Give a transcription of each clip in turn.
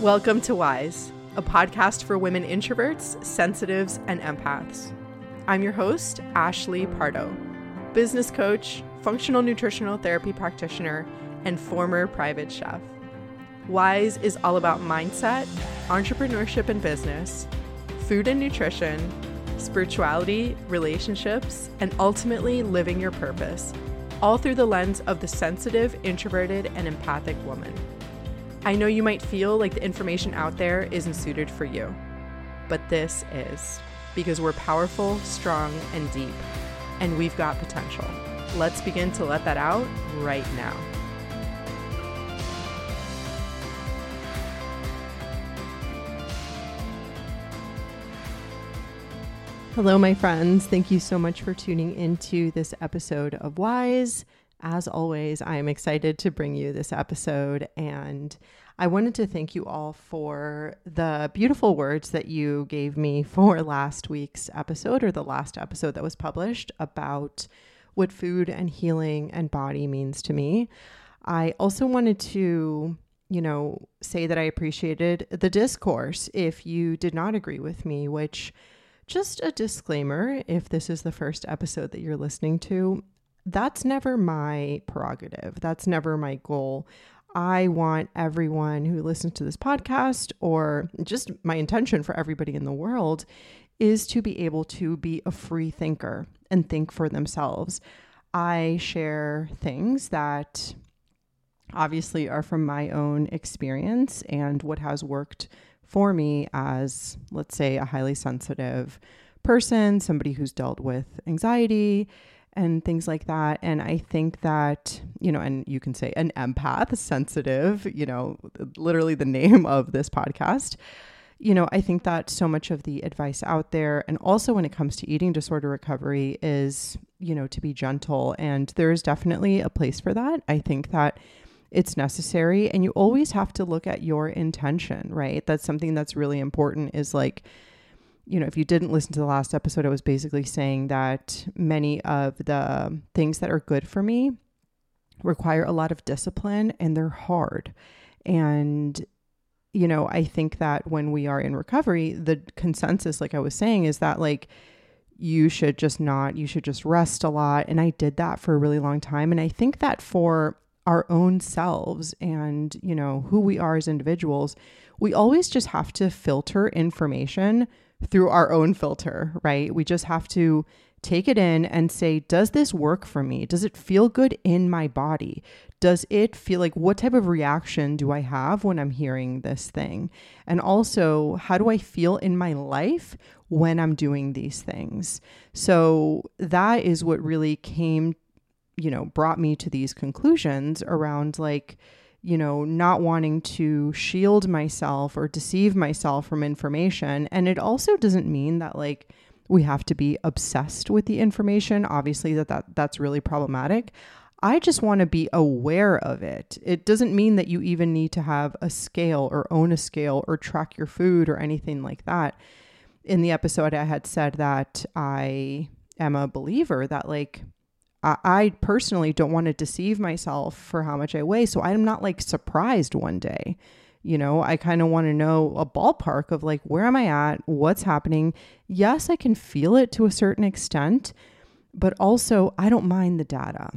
Welcome to Wise, a podcast for women introverts, sensitives, and empaths. I'm your host, Ashley Pardo, business coach, functional nutritional therapy practitioner, and former private chef. Wise is all about mindset, entrepreneurship and business, food and nutrition, spirituality, relationships, and ultimately living your purpose, all through the lens of the sensitive, introverted, and empathic woman. I know you might feel like the information out there isn't suited for you, but this is because we're powerful, strong, and deep, and we've got potential. Let's begin to let that out right now. Hello, my friends. Thank you so much for tuning into this episode of Wise. As always, I am excited to bring you this episode, and I wanted to thank you all for the beautiful words that you gave me for last week's episode or the last episode that was published about what food and healing and body means to me. I also wanted to, you know, say that I appreciated the discourse if you did not agree with me, which just a disclaimer if this is the first episode that you're listening to, that's never my prerogative. That's never my goal. I want everyone who listens to this podcast, or just my intention for everybody in the world, is to be able to be a free thinker and think for themselves. I share things that obviously are from my own experience and what has worked for me as, let's say, a highly sensitive person, somebody who's dealt with anxiety and things like that. And I think that, you know, and you can say an empath, sensitive, you know, literally the name of this podcast. You know, I think that so much of the advice out there, and also when it comes to eating disorder recovery, is, you know, to be gentle. And there is definitely a place for that. I think that it's necessary. And you always have to look at your intention, right? That's something that's really important is like, you know, if you didn't listen to the last episode, I was basically saying that many of the things that are good for me require a lot of discipline and they're hard. And, you know, I think that when we are in recovery, the consensus, like I was saying, is that like, you should just not, you should just rest a lot. And I did that for a really long time. And I think that for our own selves and, you know, who we are as individuals, we always just have to filter information through our own filter, right? We just have to take it in and say, does this work for me? Does it feel good in my body? Does it feel like what type of reaction do I have when I'm hearing this thing? And also, how do I feel in my life when I'm doing these things? So, that is what really came, you know, brought me to these conclusions around like, you know, not wanting to shield myself or deceive myself from information. And it also doesn't mean that like we have to be obsessed with the information. Obviously that, that that's really problematic. I just want to be aware of it. It doesn't mean that you even need to have a scale or own a scale or track your food or anything like that. In the episode I had said that I am a believer that like I, I personally don't want to deceive myself for how much I weigh. So I'm not like surprised one day. You know, I kind of want to know a ballpark of like, where am I at? What's happening? Yes, I can feel it to a certain extent, but also I don't mind the data.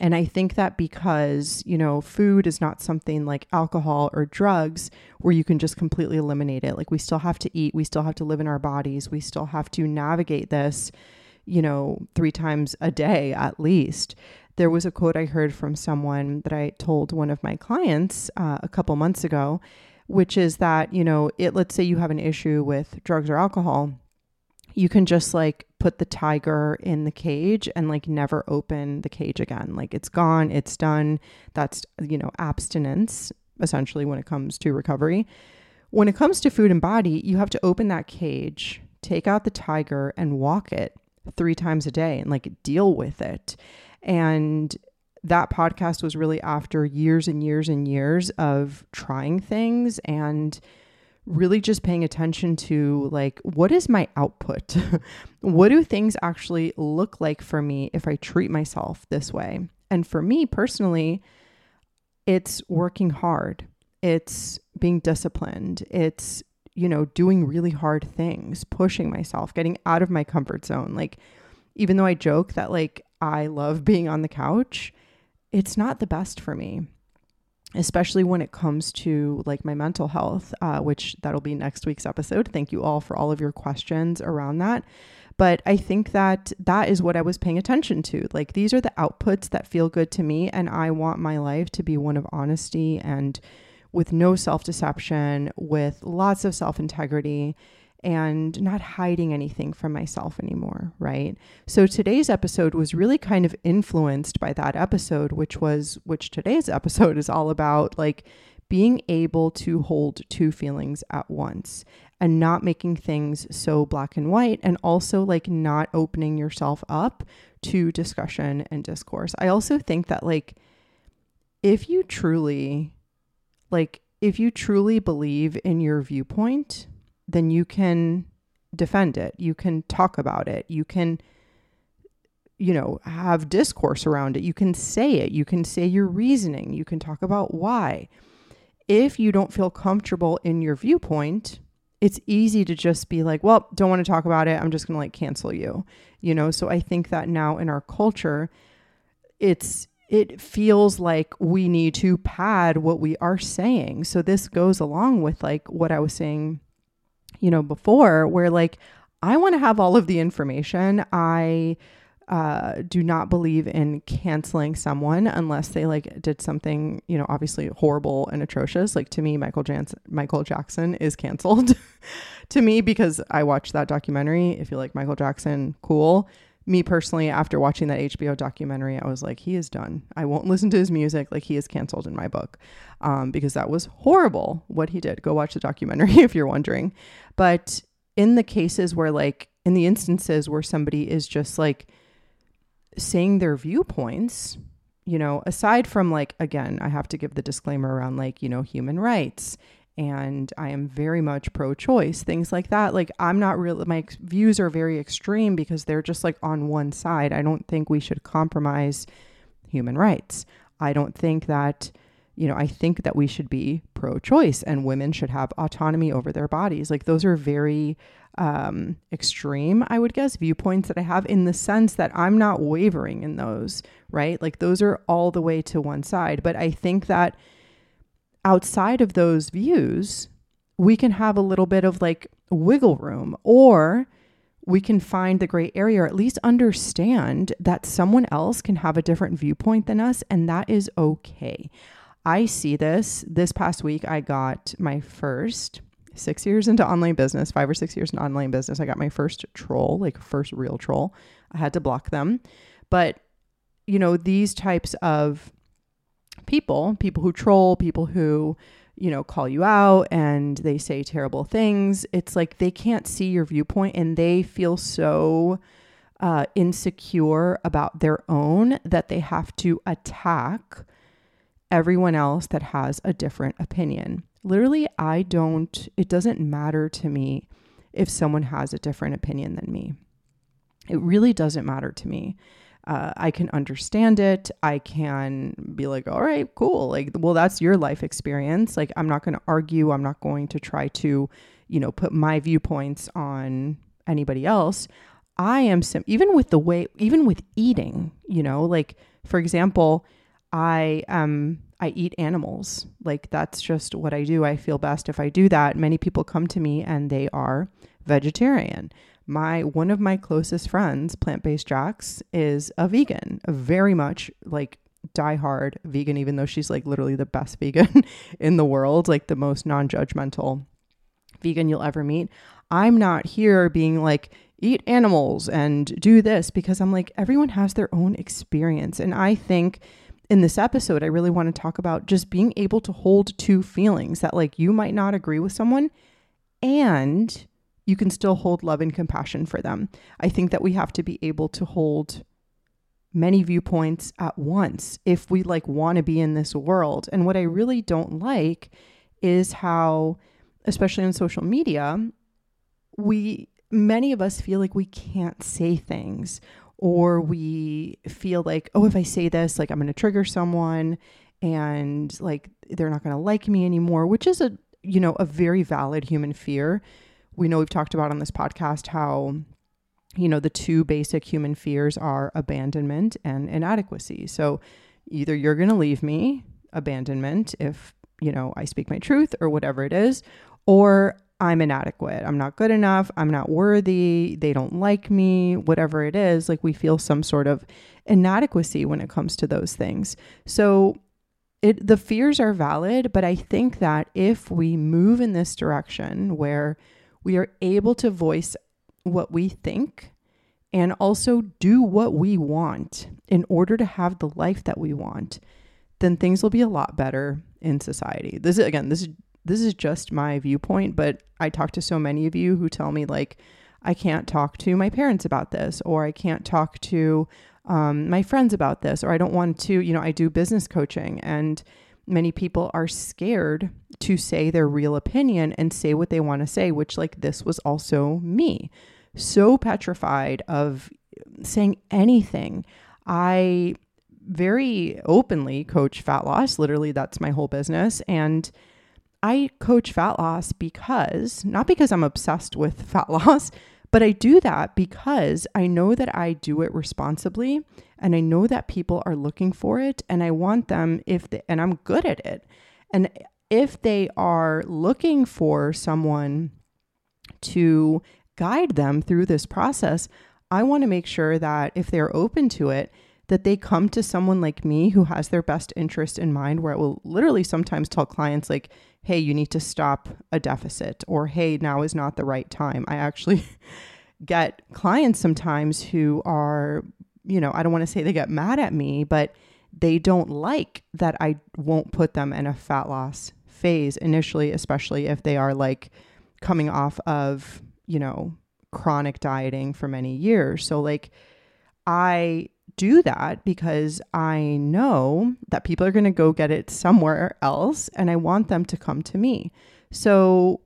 And I think that because, you know, food is not something like alcohol or drugs where you can just completely eliminate it. Like we still have to eat, we still have to live in our bodies, we still have to navigate this you know, three times a day at least. There was a quote I heard from someone that I told one of my clients uh, a couple months ago, which is that, you know, it, let's say you have an issue with drugs or alcohol, you can just like put the tiger in the cage and like never open the cage again. Like it's gone, it's done. That's, you know, abstinence essentially when it comes to recovery. When it comes to food and body, you have to open that cage, take out the tiger, and walk it three times a day and like deal with it. And that podcast was really after years and years and years of trying things and really just paying attention to like what is my output? What do things actually look like for me if i treat myself this way? And for me personally it's working hard. It's being disciplined, it's, you know, doing really hard things, pushing myself, getting out of my comfort zone. Like, even though I joke that like I love being on the couch, it's not the best for me especially when it comes to like my mental health uh, which that'll be next week's episode. Thank you all for all of your questions around that. But i think that that is what i was paying attention to. Like these are the outputs that feel good to me and i want my life to be one of honesty and with no self-deception with lots of self-integrity and not hiding anything from myself anymore, right? So today's episode was really kind of influenced by that episode, which was, which today's episode is all about like being able to hold two feelings at once and not making things so black and white, and also like not opening yourself up to discussion and discourse. I also think that like if you truly, like, if you truly believe in your viewpoint, then you can defend it. You can talk about it. You can, you know, have discourse around it. You can say it. You can say your reasoning. You can talk about why. If you don't feel comfortable in your viewpoint, it's easy to just be like, well, don't want to talk about it. I'm just going to like cancel you. You know, so I think that now in our culture, it's it feels like we need to pad what we are saying. So this goes along with like what I was saying you know, before where like I want to have all of the information. I uh, do not believe in canceling someone unless they like did something, you know, obviously horrible and atrocious. Like to me, Michael Jackson, Michael Jackson is canceled to me because I watched that documentary. If you like Michael Jackson, cool me personally, after watching that HBO documentary, I was like, he is done. I won't listen to his music. Like, he is canceled in my book um, because that was horrible what he did. Go watch the documentary if you're wondering. But in the cases where, like, in the instances where somebody is just like saying their viewpoints, you know, aside from like, again, I have to give the disclaimer around like, you know, human rights and I am very much pro choice, things like that. Like, I'm not really, my views are very extreme because they're just like on one side. I don't think we should compromise human rights. I don't think that, you know, I think that we should be pro choice and women should have autonomy over their bodies. Like, those are very um, extreme, I would guess, viewpoints that I have in the sense that I'm not wavering in those, right? Like, those are all the way to one side. But I think that outside of those views, we can have a little bit of like wiggle room or we can find the gray area or at least understand that someone else can have a different viewpoint than us and that is okay. I see this. This past week, I got my first six years into online business, five or six years in online business. I got my first troll, like first real troll. I had to block them. But, you know, these types of people, people who troll, people who, you know, call you out and they say terrible things. It's like they can't see your viewpoint and they feel so uh, insecure about their own that they have to attack everyone else that has a different opinion. Literally, I don't, it doesn't matter to me if someone has a different opinion than me. It really doesn't matter to me uh, I can understand it. I can be like, all right, cool. Like, well, that's your life experience. Like, I'm not going to argue. I'm not going to try to, you know, put my viewpoints on anybody else. I am sim- even with the way, even with eating, you know, like for example, I um I eat animals. Like that's just what I do. I feel best if I do that. Many people come to me and they are vegetarian my one of my closest friends, Plant Based Jax, is a vegan, very much like diehard vegan, even though she's like literally the best vegan in the world, like the most non-judgmental vegan you'll ever meet. I'm not here being like, eat animals and do this because I'm like, everyone has their own experience. And I think in this episode, I really want to talk about just being able to hold two feelings that like you might not agree with someone and you can still hold love and compassion for them. I think that we have to be able to hold many viewpoints at once if we like want to be in this world. And what I really don't like is how especially on social media, we many of us feel like we can't say things or we feel like, oh, if I say this, like I'm going to trigger someone and like they're not going to like me anymore, which is a, you know, a very valid human fear. We know we've talked about on this podcast how you know, the two basic human fears are abandonment and inadequacy. So either you're going to leave me, abandonment, if, you know, I speak my truth or whatever it is, or I'm inadequate. I'm not good enough. I'm not worthy. They don't like me, whatever it is. Like we feel some sort of inadequacy when it comes to those things. So it the fears are valid, but I think that if we move in this direction where we are able to voice what we think and also do what we want in order to have the life that we want, then things will be a lot better in society. This is again, this is this is just my viewpoint, but I talk to so many of you who tell me, like, I can't talk to my parents about this, or I can't talk to um, my friends about this, or I don't want to, you know, I do business coaching and many people are scared to say their real opinion and say what they want to say, which, like, this was also me. So petrified of saying anything. I very openly coach fat loss. Literally, that's my whole business. And I coach fat loss because, not because I'm obsessed with fat loss, but I do that because I know that I do it responsibly and I know that people are looking for it and I want them if they, and I'm good at it. And if they are looking for someone to guide them through this process, I want to make sure that if they're open to it, that they come to someone like me who has their best interest in mind, where I will literally sometimes tell clients, like, hey, you need to stop a deficit, or hey, now is not the right time. I actually get clients sometimes who are, you know, I don't want to say they get mad at me, but they don't like that I won't put them in a fat loss phase initially, especially if they are like coming off of, you know, chronic dieting for many years. So, like, I do that because I know that people are going to go get it somewhere else and I want them to come to me. So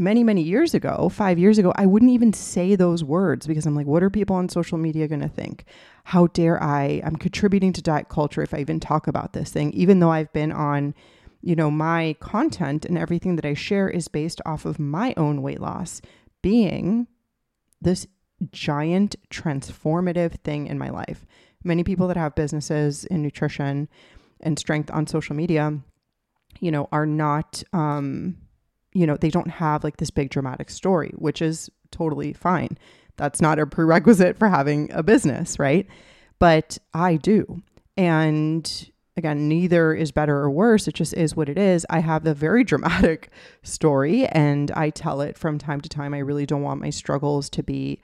many, many years ago, five years ago, I wouldn't even say those words because I'm like, what are people on social media going to think? How dare I? I'm contributing to diet culture if I even talk about this thing, even though I've been on, you know, my content and everything that I share is based off of my own weight loss being this giant transformative thing in my life. Many people that have businesses in nutrition and strength on social media, you know, are not, um, you know, they don't have like this big dramatic story, which is totally fine. That's not a prerequisite for having a business, right? But I do. And again, neither is better or worse. It just is what it is. I have a very dramatic story and I tell it from time to time. I really don't want my struggles to be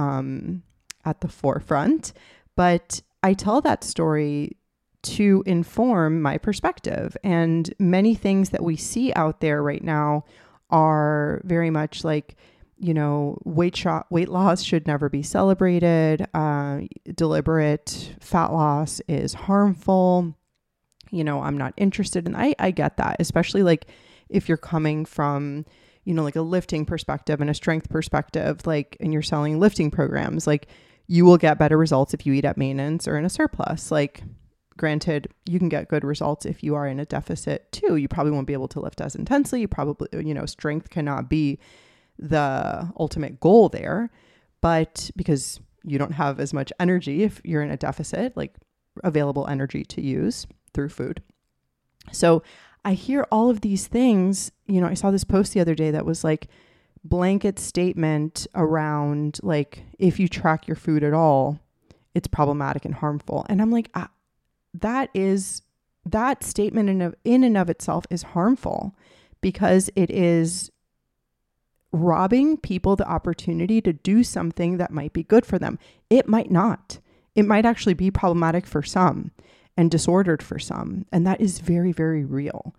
um, at the forefront. But I tell that story to inform my perspective. And many things that we see out there right now are very much like, you know, weight shot, weight loss should never be celebrated. Uh, deliberate fat loss is harmful. You know, I'm not interested in. I I get that, especially like if you're coming from you know, like a lifting perspective and a strength perspective, like, and you're selling lifting programs, like, you will get better results if you eat at maintenance or in a surplus. Like, granted, you can get good results if you are in a deficit too. You probably won't be able to lift as intensely. You probably, you know, strength cannot be the ultimate goal there, but because you don't have as much energy if you're in a deficit, like available energy to use through food. So I hear all of these things. You know, I saw this post the other day that was like blanket statement around like if you track your food at all, it's problematic and harmful. And I'm like, ah, that is that statement in of, in and of itself is harmful because it is robbing people the opportunity to do something that might be good for them. It might not. It might actually be problematic for some and disordered for some. And that is very, very real.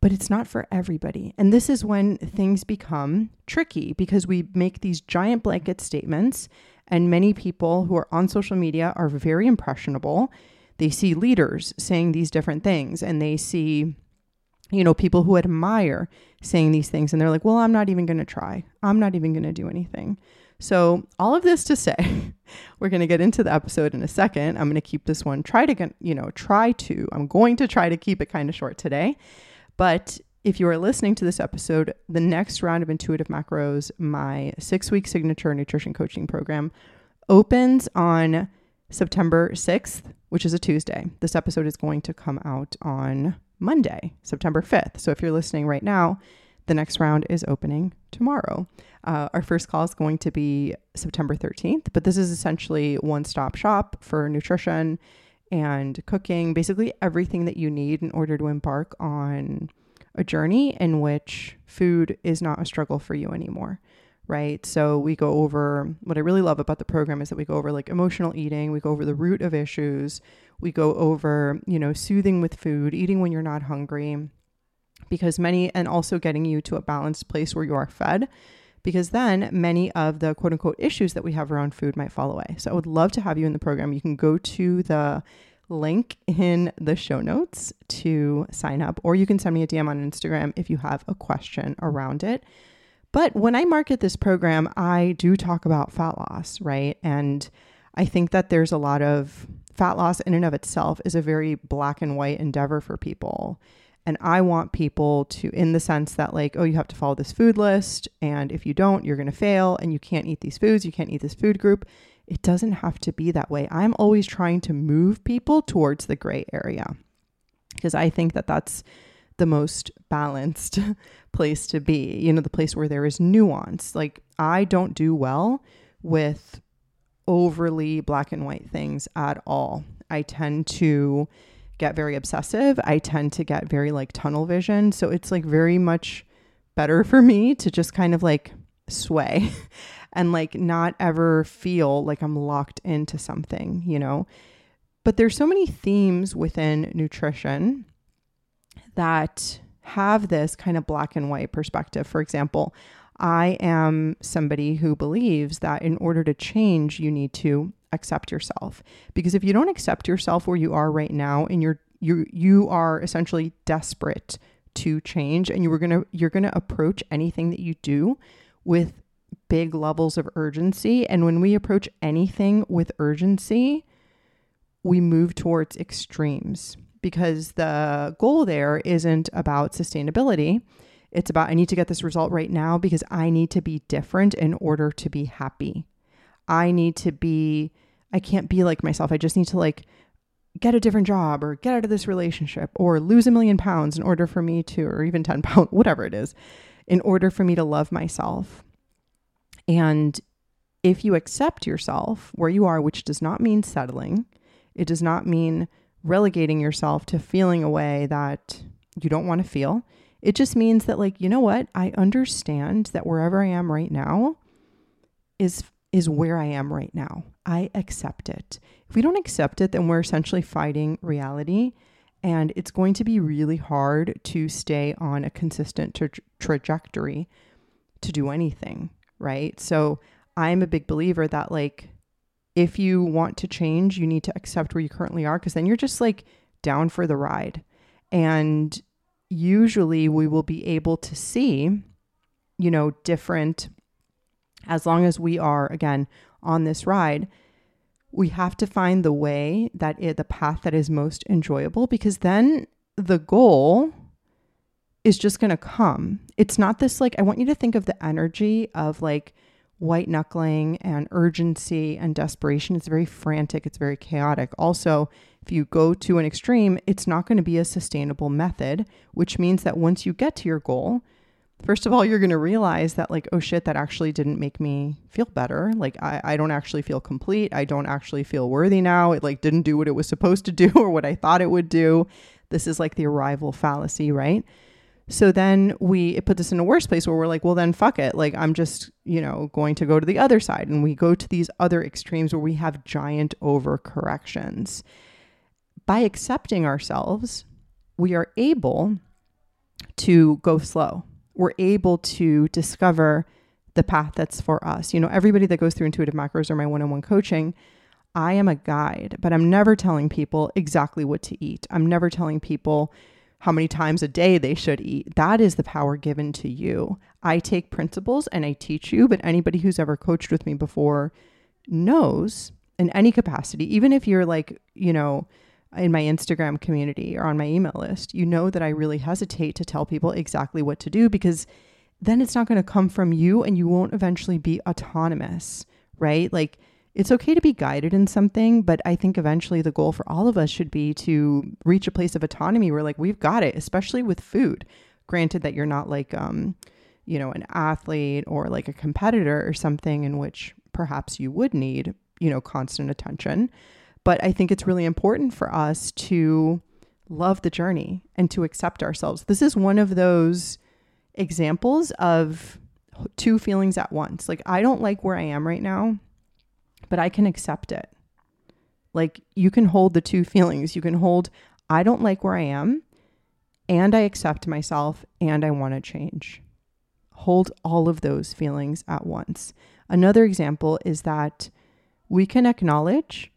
But it's not for everybody. And this is when things become tricky because we make these giant blanket statements, and many people who are on social media are very impressionable. They see leaders saying these different things, and they see, you know, people who admire saying these things, and they're like, well, I'm not even going to try. I'm not even going to do anything. So, all of this to say, we're going to get into the episode in a second. I'm going to keep this one try to get, you know, try to. I'm going to try to keep it kind of short today. But if you are listening to this episode, the next round of Intuitive Macros, my 6-week signature nutrition coaching program opens on September 6th, which is a Tuesday. This episode is going to come out on Monday, September 5th. So if you're listening right now, the next round is opening tomorrow. Uh, our first call is going to be September 13th, but this is essentially one stop shop for nutrition and cooking, basically everything that you need in order to embark on a journey in which food is not a struggle for you anymore. Right. So we go over what I really love about the program is that we go over like emotional eating, we go over the root of issues, we go over, you know, soothing with food, eating when you're not hungry, because many, and also getting you to a balanced place where you are fed, because then many of the quote unquote issues that we have around food might fall away. So I would love to have you in the program. You can go to the link in the show notes to sign up, or you can send me a DM on Instagram if you have a question around it. But when I market this program, I do talk about fat loss, right? And I think that there's a lot of fat loss in and of itself is a very black and white endeavor for people. And I want people to, in the sense that, like, oh, you have to follow this food list. And if you don't, you're going to fail and you can't eat these foods. You can't eat this food group. It doesn't have to be that way. I'm always trying to move people towards the gray area because I think that that's the most balanced place to be, you know, the place where there is nuance. Like, I don't do well with overly black and white things at all. I tend to get very obsessive. I tend to get very like tunnel vision. So it's like very much better for me to just kind of like sway and like not ever feel like I'm locked into something, you know? But there's so many themes within nutrition that have this kind of black and white perspective. For example, I am somebody who believes that in order to change, you need to accept yourself. Because if you don't accept yourself where you are right now and you're you you are essentially desperate to change and you were going to you're going to approach anything that you do with big levels of urgency and when we approach anything with urgency we move towards extremes because the goal there isn't about sustainability it's about I need to get this result right now because I need to be different in order to be happy. I need to be I can't be like myself. I just need to like get a different job or get out of this relationship or lose a million pounds in order for me to or even 10 pounds, whatever it is, in order for me to love myself. And if you accept yourself where you are, which does not mean settling, it does not mean relegating yourself to feeling a way that you don't want to feel. It just means that like, you know what? I understand that wherever I am right now is is where I am right now. I accept it. If we don't accept it, then we're essentially fighting reality and it's going to be really hard to stay on a consistent tra- trajectory to do anything, right? So, I'm a big believer that like if you want to change, you need to accept where you currently are because then you're just like down for the ride. And usually we will be able to see, you know, different, as long as we are, again, on this ride, we have to find the way that it, the path that is most enjoyable because then the goal is just going to come. It's not this like, I want you to think of the energy of like, white knuckling and urgency and desperation. It's very frantic, it's very chaotic. Also, if you go to an extreme, it's not going to be a sustainable method, which means that once you get to your goal, first of all, you're going to realize that, like, oh shit, that actually didn't make me feel better. Like, I, I don't actually feel complete. I don't actually feel worthy now. It, like, didn't do what it was supposed to do or what I thought it would do. This is like the arrival fallacy, right? So then we it puts us in a worse place where we're like, well, then fuck it. Like, I'm just, you know, going to go to the other side. And we go to these other extremes where we have giant overcorrections. By accepting ourselves, we are able to go slow. We're able to discover the path that's for us. You know, everybody that goes through intuitive macros or my one on one coaching, I am a guide, but I'm never telling people exactly what to eat. I'm never telling people how many times a day they should eat. That is the power given to you. I take principles and I teach you, but anybody who's ever coached with me before knows in any capacity, even if you're like, you know, in my Instagram community or on my email list, you know that I really hesitate to tell people exactly what to do because then it's not going to come from you and you won't eventually be autonomous, right? Like it's okay to be guided in something, but I think eventually the goal for all of us should be to reach a place of autonomy where like we've got it, especially with food. Granted that you're not like um, you know, an athlete or like a competitor or something in which perhaps you would need, you know, constant attention. But I think it's really important for us to love the journey and to accept ourselves. This is one of those examples of two feelings at once. Like, I don't like where I am right now, but I can accept it. Like, you can hold the two feelings. You can hold, I don't like where I am, and I accept myself, and I want to change. Hold all of those feelings at once. Another example is that we can acknowledge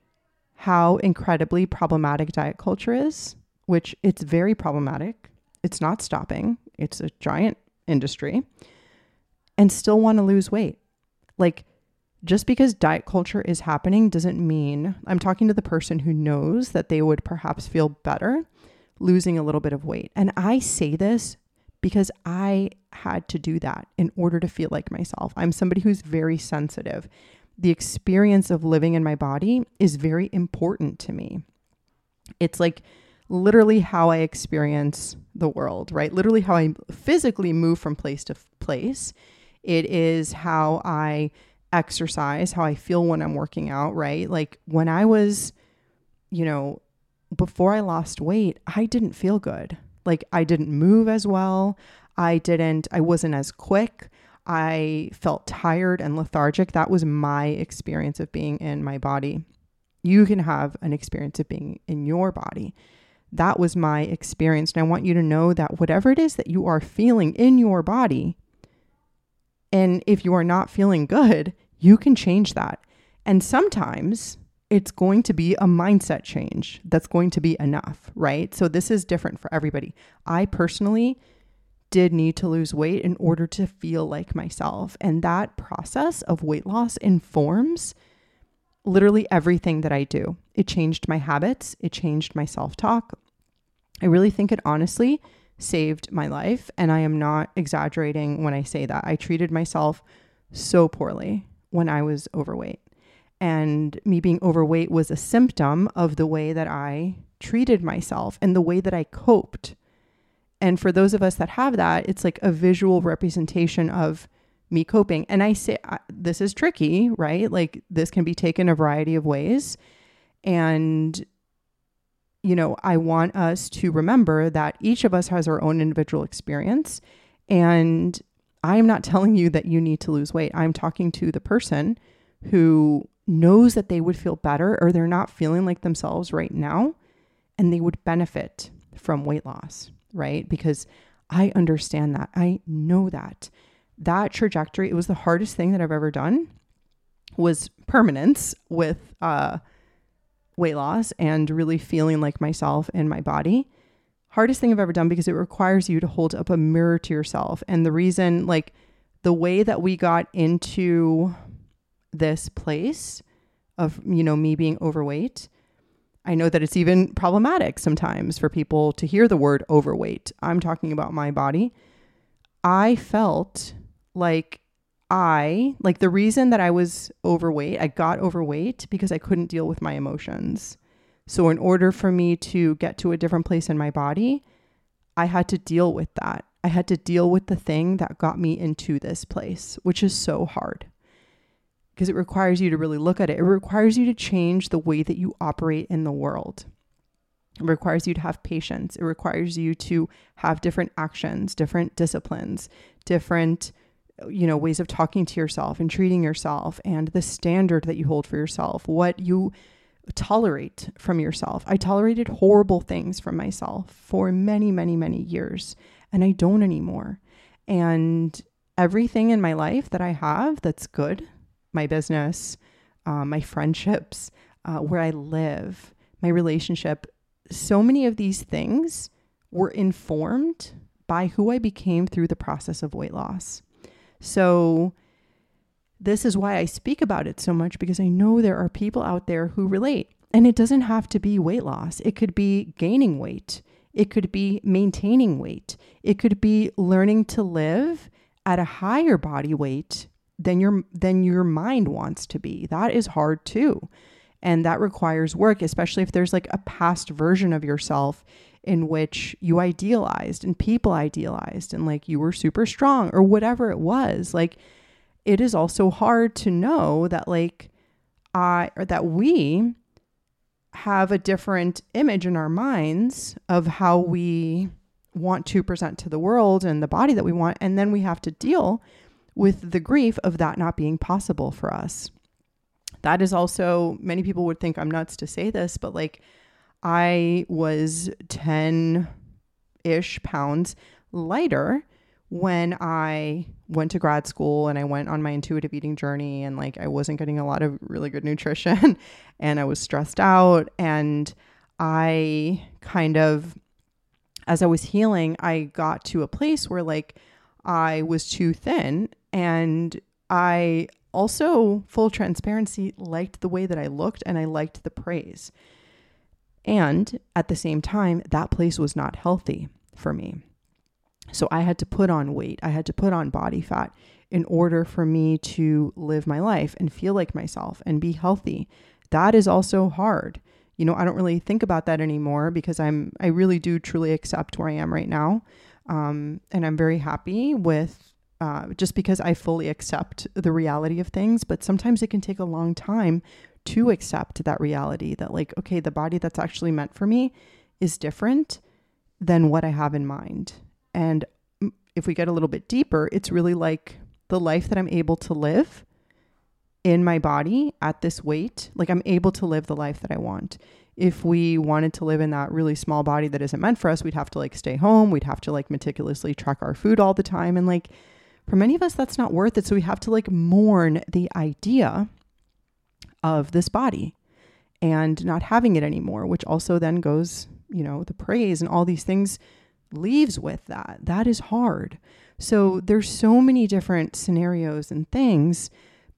how incredibly problematic diet culture is, which it's very problematic. It's not stopping. It's a giant industry and still want to lose weight. Like just because diet culture is happening doesn't mean I'm talking to the person who knows that they would perhaps feel better losing a little bit of weight. And I say this because I had to do that in order to feel like myself. I'm somebody who's very sensitive. The experience of living in my body is very important to me. It's like literally how I experience the world, right? Literally how I physically move from place to place. It is how I exercise, how I feel when I'm working out, right? Like when I was, you know, before I lost weight, I didn't feel good. Like I didn't move as well. I didn't, I wasn't as quick. I felt tired and lethargic. That was my experience of being in my body. You can have an experience of being in your body. That was my experience. And I want you to know that whatever it is that you are feeling in your body, and if you are not feeling good, you can change that. And sometimes it's going to be a mindset change that's going to be enough, right? So this is different for everybody. I personally did need to lose weight in order to feel like myself. And that process of weight loss informs literally everything that I do. It changed my habits, it changed my self talk. I really think it honestly saved my life. And I am not exaggerating when I say that. I treated myself so poorly when I was overweight. And me being overweight was a symptom of the way that I treated myself and the way that I coped. And for those of us that have that, it's like a visual representation of me coping. And I say this is tricky, right? Like this can be taken a variety of ways. And, you know, I want us to remember that each of us has our own individual experience. And I am not telling you that you need to lose weight. I'm talking to the person who knows that they would feel better or they're not feeling like themselves right now and they would benefit from weight loss, right? Because I understand that. I know that. That trajectory, it was the hardest thing that I've ever done was permanence with uh weight loss and really feeling like myself and my body. Hardest thing I've ever done because it requires you to hold up a mirror to yourself. And the reason like the way that we got into this place of, you know, me being overweight. I know that it's even problematic sometimes for people to hear the word overweight. I'm talking about my body. I felt like I, like the reason that I was overweight, I got overweight because I couldn't deal with my emotions. So, in order for me to get to a different place in my body, I had to deal with that. I had to deal with the thing that got me into this place, which is so hard because it requires you to really look at it. It requires you to change the way that you operate in the world. It requires you to have patience. It requires you to have different actions, different disciplines, different you know ways of talking to yourself and treating yourself and the standard that you hold for yourself, what you tolerate from yourself. I tolerated horrible things from myself for many, many, many years, and I don't anymore. And everything in my life that I have that's good, my business, uh, my friendships, uh, where I live, my relationship. So many of these things were informed by who I became through the process of weight loss. So, this is why I speak about it so much because I know there are people out there who relate. And it doesn't have to be weight loss, it could be gaining weight, it could be maintaining weight, it could be learning to live at a higher body weight than your than your mind wants to be. That is hard too. And that requires work, especially if there's like a past version of yourself in which you idealized and people idealized and like you were super strong or whatever it was. Like it is also hard to know that like I or that we have a different image in our minds of how we want to present to the world and the body that we want and then we have to deal with the grief of that not being possible for us. That is also many people would think I'm nuts to say this, but like I was 10 ish pounds lighter when I went to grad school and I went on my intuitive eating journey and like I wasn't getting a lot of really good nutrition and I was stressed out and I kind of as I was healing I got to a place where like I was too thin and I also full transparency liked the way that I looked and I liked the praise. And at the same time, that place was not healthy for me. So I had to put on weight, I had to put on body fat in order for me to live my life and feel like myself and be healthy. That is also hard. You know, I don't really think about that anymore because I'm I really do truly accept where I am right now. Um, and I'm very happy with uh, just because I fully accept the reality of things. But sometimes it can take a long time to accept that reality that, like, okay, the body that's actually meant for me is different than what I have in mind. And if we get a little bit deeper, it's really like the life that I'm able to live in my body at this weight. Like, I'm able to live the life that I want. If we wanted to live in that really small body that isn't meant for us, we'd have to like stay home. We'd have to like meticulously track our food all the time. And like, for many of us, that's not worth it. So we have to like mourn the idea of this body and not having it anymore, which also then goes, you know, the praise and all these things leaves with that. That is hard. So there's so many different scenarios and things,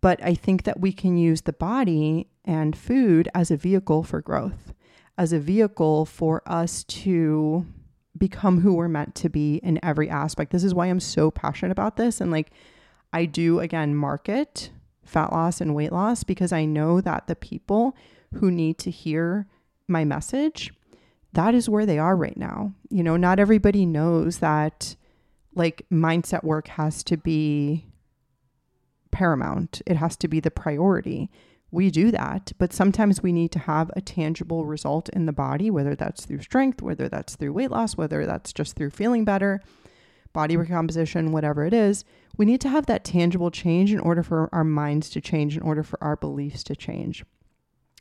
but I think that we can use the body and food as a vehicle for growth, as a vehicle for us to become who we're meant to be in every aspect. This is why I'm so passionate about this and like I do again market fat loss and weight loss because I know that the people who need to hear my message, that is where they are right now. You know, not everybody knows that like mindset work has to be paramount, it has to be the priority. We do that, but sometimes we need to have a tangible result in the body, whether that's through strength, whether that's through weight loss, whether that's just through feeling better, body recomposition, whatever it is we need to have that tangible change in order for our minds to change, in order for our beliefs to change.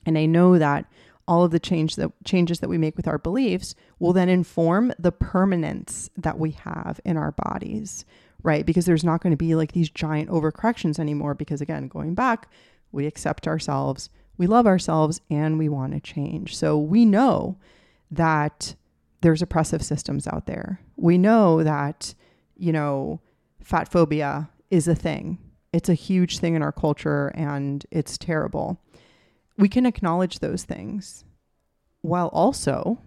And I know that all of the change that changes that we make with our beliefs will then inform the permanence that we have in our bodies, right? Because there's not going to be like these giant overcorrections anymore. Because again, going back, we accept ourselves, we love ourselves, and we want to change. So we know that there's oppressive systems out there. We know that, you know, fat phobia is a thing. It's a huge thing in our culture and it's terrible. We can acknowledge those things while also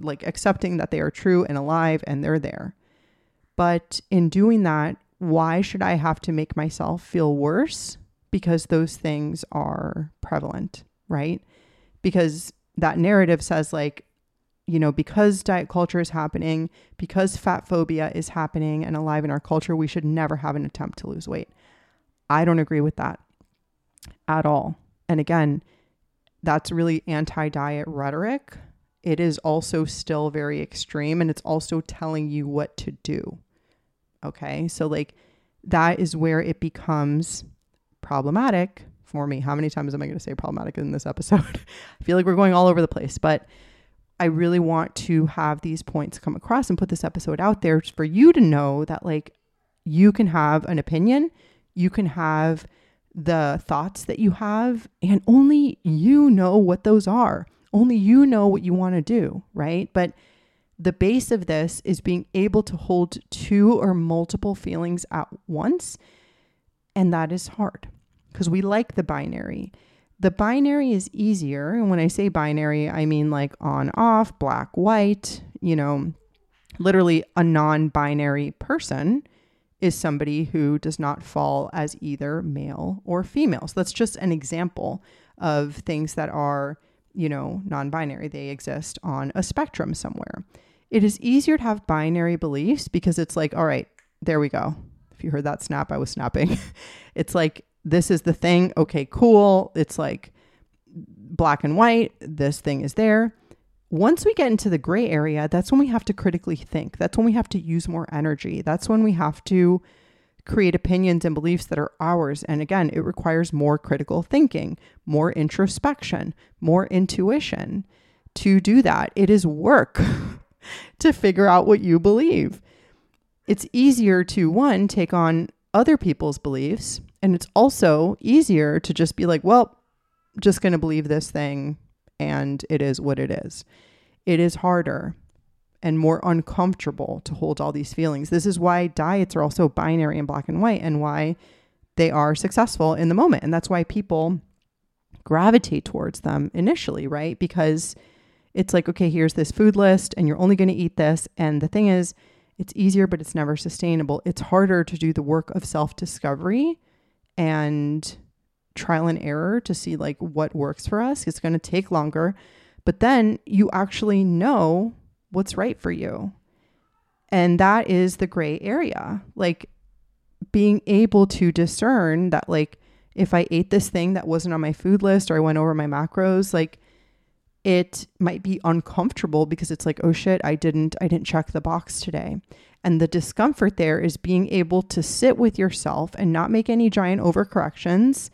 like accepting that they are true and alive and they're there. But in doing that, why should I have to make myself feel worse because those things are prevalent, right? Because that narrative says like you know, because diet culture is happening, because fat phobia is happening and alive in our culture, we should never have an attempt to lose weight. I don't agree with that at all. And again, that's really anti diet rhetoric. It is also still very extreme and it's also telling you what to do. Okay. So, like, that is where it becomes problematic for me. How many times am I going to say problematic in this episode? I feel like we're going all over the place, but I really want to have these points come across and put this episode out there for you to know that, like, you can have an opinion, you can have the thoughts that you have, and only you know what those are. Only you know what you want to do, right? But The base of this is being able to hold two or multiple feelings at once. And that is hard because we like the binary. The binary is easier. And when I say binary, I mean like on off, black, white, you know, literally a non binary person is somebody who does not fall as either male or female. So that's just an example of things that are, you know, non binary. They exist on a spectrum somewhere. It is easier to have binary beliefs because it's like, all right, there we go. If you heard that snap, I was snapping. it's like, this is the thing. Okay, cool. It's like black and white. This thing is there. Once we get into the gray area, that's when we have to critically think. That's when we have to use more energy. That's when we have to create opinions and beliefs that are ours. And again, it requires more critical thinking, more introspection, more intuition. To do that, it is work to figure out what you believe. It's easier to, one, take on other people's beliefs. And it's also easier to just be like, well, just going to believe this thing and it is what it is. It is harder and more uncomfortable to hold all these feelings. This is why diets are also binary and black and white and why they are successful in the moment. And that's why people gravitate towards them initially, right? Because it's like, okay, here's this food list and you're only going to eat this. And the thing is, it's easier, but it's never sustainable. It's harder to do the work of self discovery and trial and error to see like what works for us. It's going to take longer, but then you actually know what's right for you. And that is the gray area. Like being able to discern that like if I ate this thing that wasn't on my food list or I went over my macros, like it might be uncomfortable because it's like, oh shit, I didn't I didn't check the box today. And the discomfort there is being able to sit with yourself and not make any giant overcorrections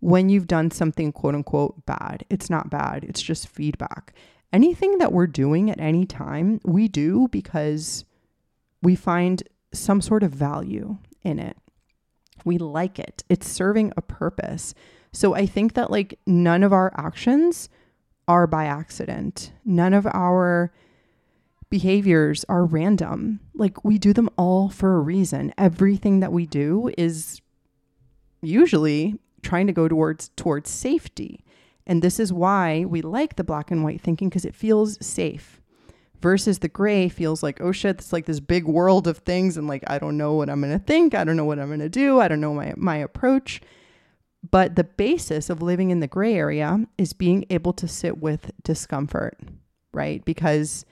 when you've done something quote unquote bad. It's not bad, it's just feedback. Anything that we're doing at any time, we do because we find some sort of value in it. We like it, it's serving a purpose. So I think that like none of our actions are by accident, none of our behaviors are random. Like we do them all for a reason. Everything that we do is usually trying to go towards towards safety. And this is why we like the black and white thinking because it feels safe. Versus the gray feels like, oh shit, it's like this big world of things and like I don't know what I'm gonna think, I don't know what I'm gonna do, I don't know my my approach. But the basis of living in the gray area is being able to sit with discomfort, right? Because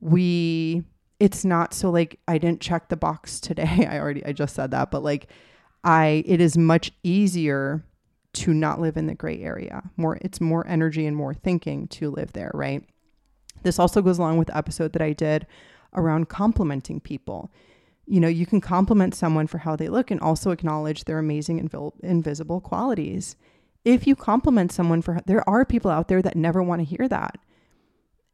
we it's not so like I didn't check the box today. I already I just said that, but like I it is much easier to not live in the gray area. More it's more energy and more thinking to live there, right? This also goes along with the episode that I did around complimenting people. You know, you can compliment someone for how they look and also acknowledge their amazing inv- invisible qualities. If you compliment someone for there are people out there that never want to hear that.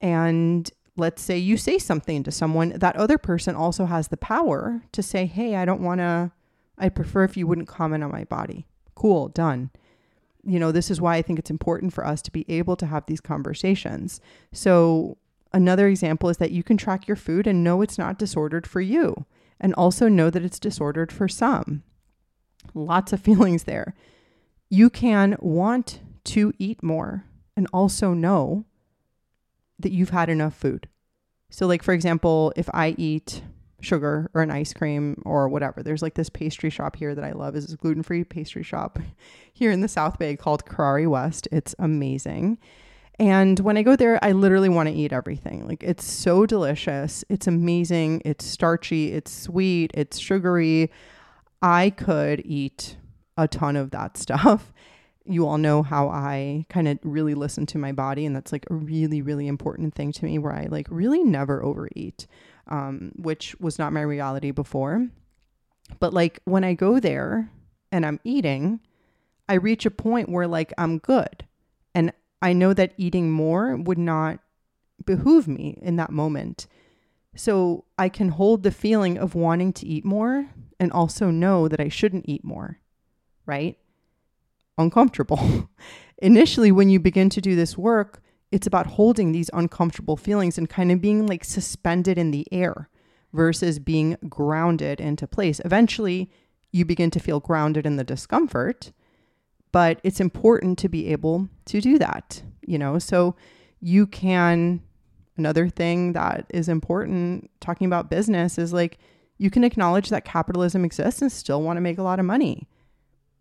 And let's say you say something to someone, that other person also has the power to say, "Hey, I don't want to I'd prefer if you wouldn't comment on my body." Cool, done you know, this is why I think it's important for us to be able to have these conversations. So, another example is that you can track your food and know it's not disordered for you, and also know that it's disordered for some. Lots of feelings there. You can want to eat more and also know that you've had enough food. So, like, for example, if I eat sugar or an ice cream or whatever. There's like this pastry shop here that I love. is a gluten-free pastry shop here in the South Bay called Karari West. It's amazing. And when I go there, I literally want to eat everything. Like it's so delicious. It's amazing. It's starchy, it's sweet, it's sugary. I could eat a ton of that stuff. You all know how I kind of really listen to my body and that's like a really really important thing to me where I like really never overeat um, which was not my reality before. But like when I go there and I'm eating, I reach a point where like I'm good. I know that eating more would not behoove me in that moment. So I can hold the feeling of wanting to eat more and also know that I shouldn't eat more, right? Uncomfortable. Initially, when you begin to do this work, it's about holding these uncomfortable feelings and kind of being like suspended in the air versus being grounded into place. Eventually, you begin to feel grounded in the discomfort, but it's important to be able to do that, you know? So you can, another thing that is important talking about business is like you can acknowledge that capitalism exists and still want to make a lot of money.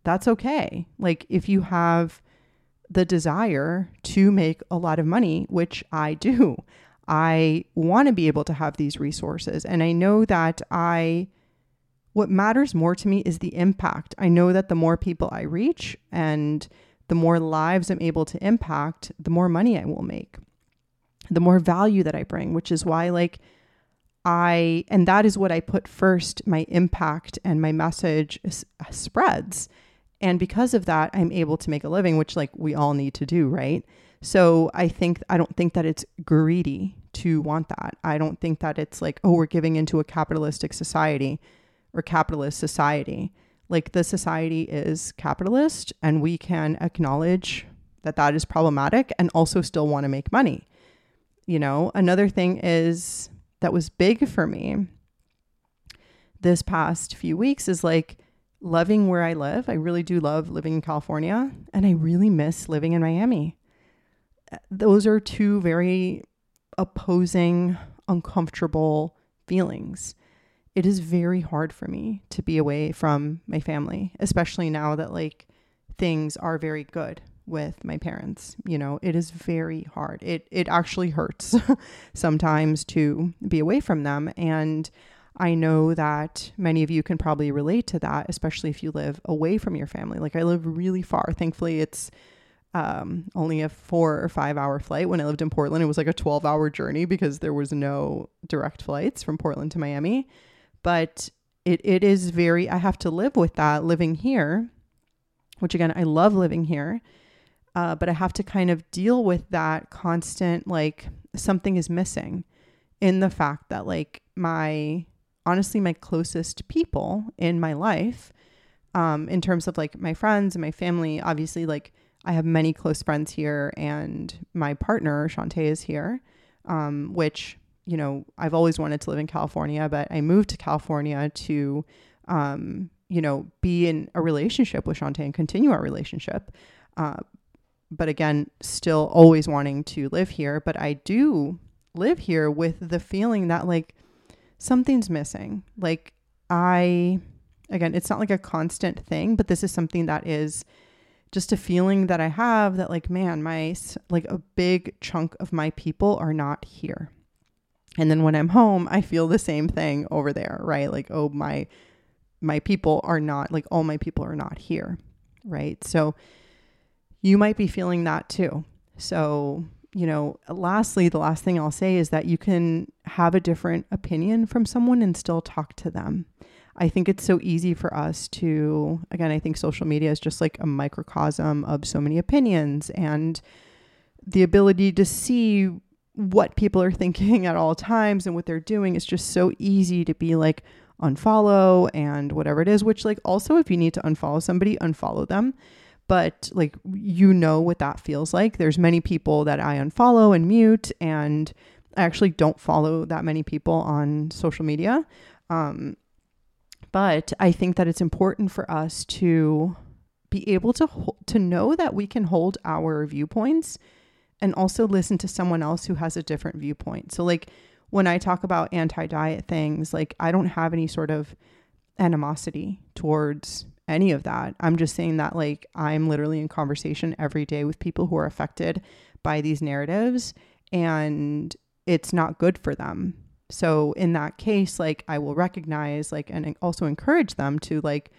That's okay. Like if you have, the desire to make a lot of money, which I do. I want to be able to have these resources. And I know that I, what matters more to me is the impact. I know that the more people I reach and the more lives I'm able to impact, the more money I will make, the more value that I bring, which is why, like, I, and that is what I put first my impact and my message uh, spreads and because of that, I'm able to make a living, which like we all need to do, right? So I think I don't think that it's greedy to want that. I don't think that it's like, oh, we're giving into a capitalistic society or capitalist society. Like the society is capitalist and we can acknowledge that that is problematic and also still want to make money. You know, another thing is that was big for me this past few weeks is like loving where I live. I really do love living in California and I really miss living in Miami. Those are two very opposing, uncomfortable feelings. It is very hard for me to be away from my family, especially now that like things are very good with my parents. You know, it is very hard. It it actually hurts sometimes to be away from them and I know that many of you can probably relate to that, especially if you live away from your family. Like I live really far. Thankfully, it's um, only a four or five hour flight. When I lived in Portland, it was like a 12 hour journey because there was no direct flights from Portland to Miami. But it, it is very, I have to live with that living here, which again, I love living here. Uh, but I have to kind of deal with that constant, like something is missing in the fact that like my honestly my closest people in my life um, in terms of like my friends and my family. Obviously, like I have many close friends here, and my partner Shantae is here, um, which you know I've always wanted to live in California, but I moved to California to um, you know be in a relationship with Shantae and continue our relationship. Uh, but again, still always wanting to live here. But I do live here with the feeling that like something's missing. Like I again, it's not like a constant thing, but this is something that is just a feeling that I have that like man, my like a big chunk of my people are not here. And then when I'm home, I feel the same thing over there, right? Like oh my my people are not like all my people are not here, right? So you might be feeling that too. So you know, lastly, the last thing I'll say is that you can have a different opinion from someone and still talk to them. I think it's so easy for us to, again, I think social media is just like a microcosm of so many opinions and the ability to see what people are thinking at all times and what they're doing is just so easy to be like unfollow and whatever it is, which, like, also if you need to unfollow somebody, unfollow them but like you know what that feels like. There's many people that I unfollow and mute, and I actually don't follow that many people on social media. Um, but I think that it's important for us to be able to to know that we can hold our viewpoints and also listen to someone else who has a different viewpoint. So like when I talk about anti-diet things, like I don't have any sort of animosity towards any of that. I'm just saying that like I'm literally in conversation every day with people who are affected by these narratives and it's not good for them. So in that case, like I will recognize like and also encourage them to like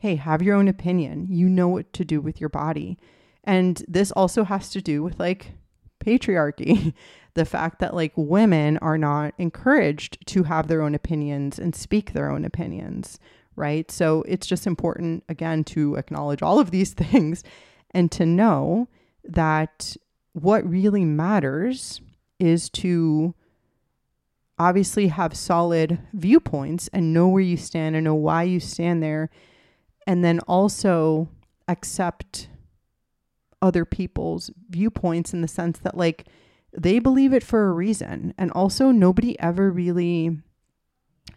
hey, have your own opinion. You know what to do with your body. And this also has to do with like patriarchy, the fact that like women are not encouraged to have their own opinions and speak their own opinions, right? So it's just important, again, to acknowledge all of these things and to know that what really matters is to obviously have solid viewpoints and know where you stand and know why you stand there. And then also accept other people's viewpoints in the sense that like they believe it for a reason. And also, nobody ever really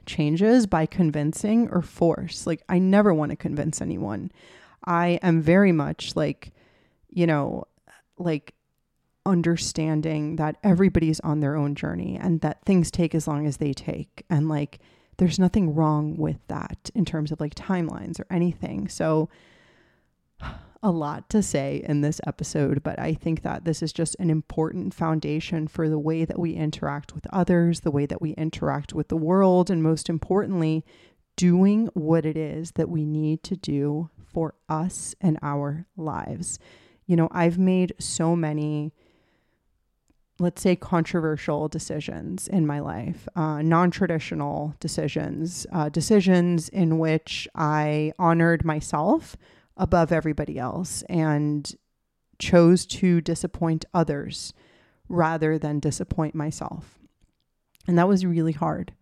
changes by convincing or force. Like, I never want to convince anyone. I am very much like, you know, like understanding that everybody's on their own journey and that things take as long as they take. And like, there's nothing wrong with that in terms of like timelines or anything. So, a lot to say in this episode, but I think that this is just an important foundation for the way that we interact with others, the way that we interact with the world, and most importantly, doing what it is that we need to do for us and our lives. You know, I've made so many, let's say, controversial decisions in my life, uh, non traditional decisions, uh, decisions in which I honored myself above everybody else and chose to disappoint others rather than disappoint myself. And that was really hard.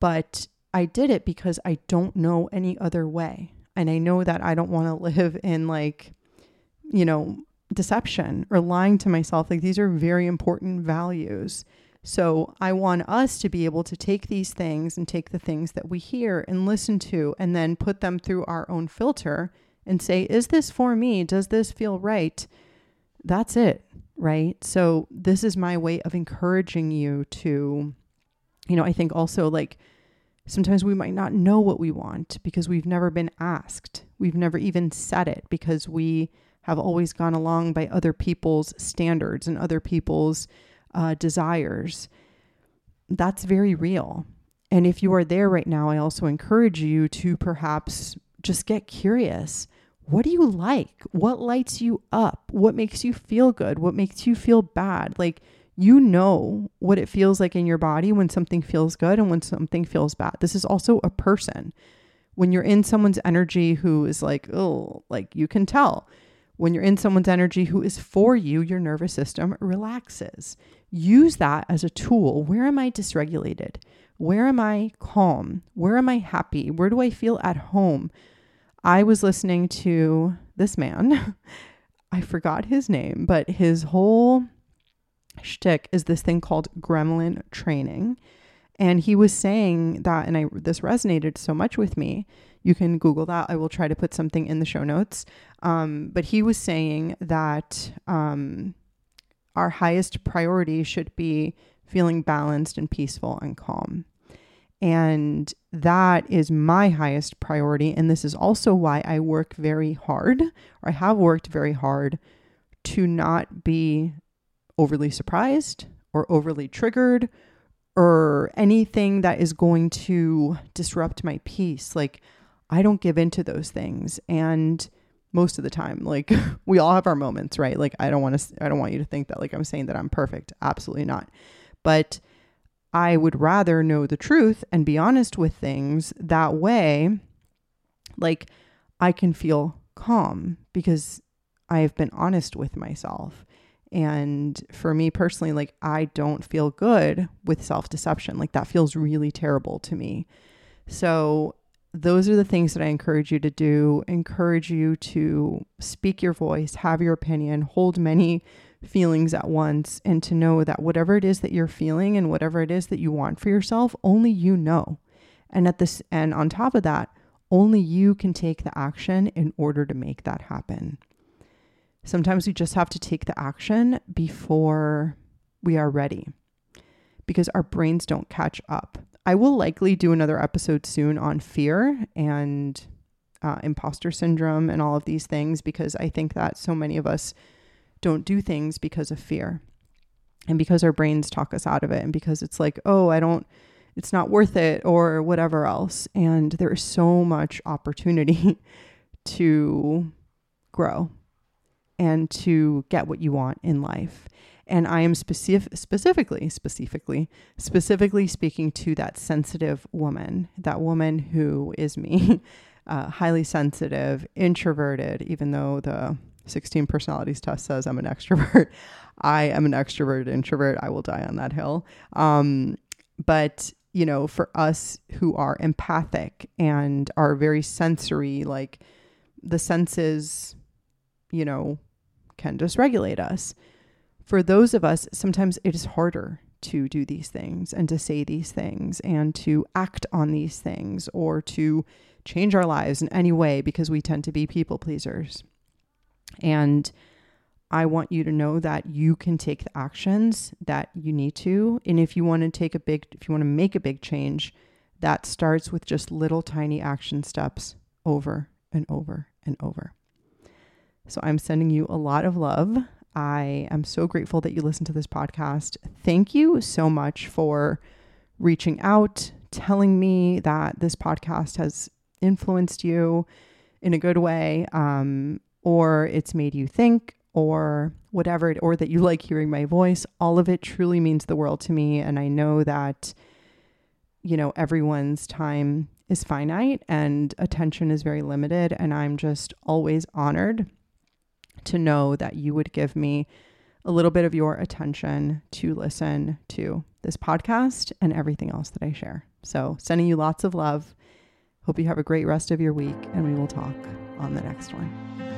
But I did it because I don't know any other way. And I know that I don't want to live in like, you know, deception or lying to myself. Like these are very important values. So I want us to be able to take these things and take the things that we hear and listen to and then put them through our own filter and say, is this for me? Does this feel right? That's it, right? So, this is my way of encouraging you to, you know, I think also like sometimes we might not know what we want because we've never been asked. We've never even said it because we have always gone along by other people's standards and other people's uh, desires. That's very real. And if you are there right now, I also encourage you to perhaps just get curious. What do you like? What lights you up? What makes you feel good? What makes you feel bad? Like, you know what it feels like in your body when something feels good and when something feels bad. This is also a person. When you're in someone's energy who is like, oh, like you can tell. When you're in someone's energy who is for you, your nervous system relaxes. Use that as a tool. Where am I dysregulated? Where am I calm? Where am I happy? Where do I feel at home? I was listening to this man. I forgot his name, but his whole shtick is this thing called gremlin training. And he was saying that, and I this resonated so much with me. You can Google that. I will try to put something in the show notes. Um, but he was saying that um, our highest priority should be feeling balanced and peaceful and calm. And that is my highest priority. And this is also why I work very hard, or I have worked very hard to not be overly surprised or overly triggered or anything that is going to disrupt my peace. Like, I don't give into those things. And most of the time, like, we all have our moments, right? Like, I don't want to, I don't want you to think that, like, I'm saying that I'm perfect. Absolutely not. But I would rather know the truth and be honest with things that way. Like, I can feel calm because I have been honest with myself. And for me personally, like, I don't feel good with self deception. Like, that feels really terrible to me. So, those are the things that I encourage you to do. Encourage you to speak your voice, have your opinion, hold many feelings at once and to know that whatever it is that you're feeling and whatever it is that you want for yourself, only you know. And at this and on top of that, only you can take the action in order to make that happen. Sometimes we just have to take the action before we are ready because our brains don't catch up. I will likely do another episode soon on fear and uh, imposter syndrome and all of these things because I think that so many of us don't do things because of fear and because our brains talk us out of it and because it's like, oh, I don't, it's not worth it or whatever else. And there is so much opportunity to grow and to get what you want in life. And I am specific, specifically, specifically, specifically speaking to that sensitive woman, that woman who is me, uh, highly sensitive, introverted, even though the 16 personalities test says I'm an extrovert. I am an extrovert introvert. I will die on that hill. Um, but you know, for us who are empathic and are very sensory, like the senses, you know, can dysregulate us. For those of us, sometimes it is harder to do these things and to say these things and to act on these things or to change our lives in any way because we tend to be people pleasers. And I want you to know that you can take the actions that you need to. And if you want to take a big, if you want to make a big change, that starts with just little tiny action steps over and over and over. So I'm sending you a lot of love. I am so grateful that you listened to this podcast. Thank you so much for reaching out, telling me that this podcast has influenced you in a good way, um, or it's made you think, or whatever, or that you like hearing my voice. All of it truly means the world to me. And I know that, you know, everyone's time is finite and attention is very limited. And I'm just always honored to know that you would give me a little bit of your attention to listen to this podcast and everything else that I share. So, sending you lots of love. Hope you have a great rest of your week, and we will talk on the next one.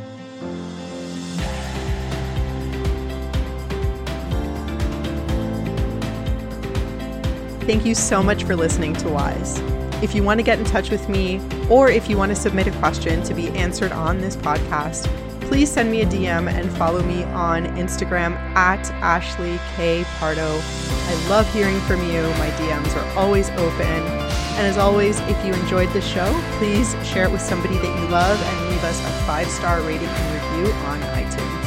Thank you so much for listening to Wise. If you want to get in touch with me, or if you want to submit a question to be answered on this podcast, please send me a DM and follow me on Instagram at Ashley K. Pardo. I love hearing from you. My DMs are always open. And as always, if you enjoyed the show, please share it with somebody that you love and leave us a five star rating and review on iTunes.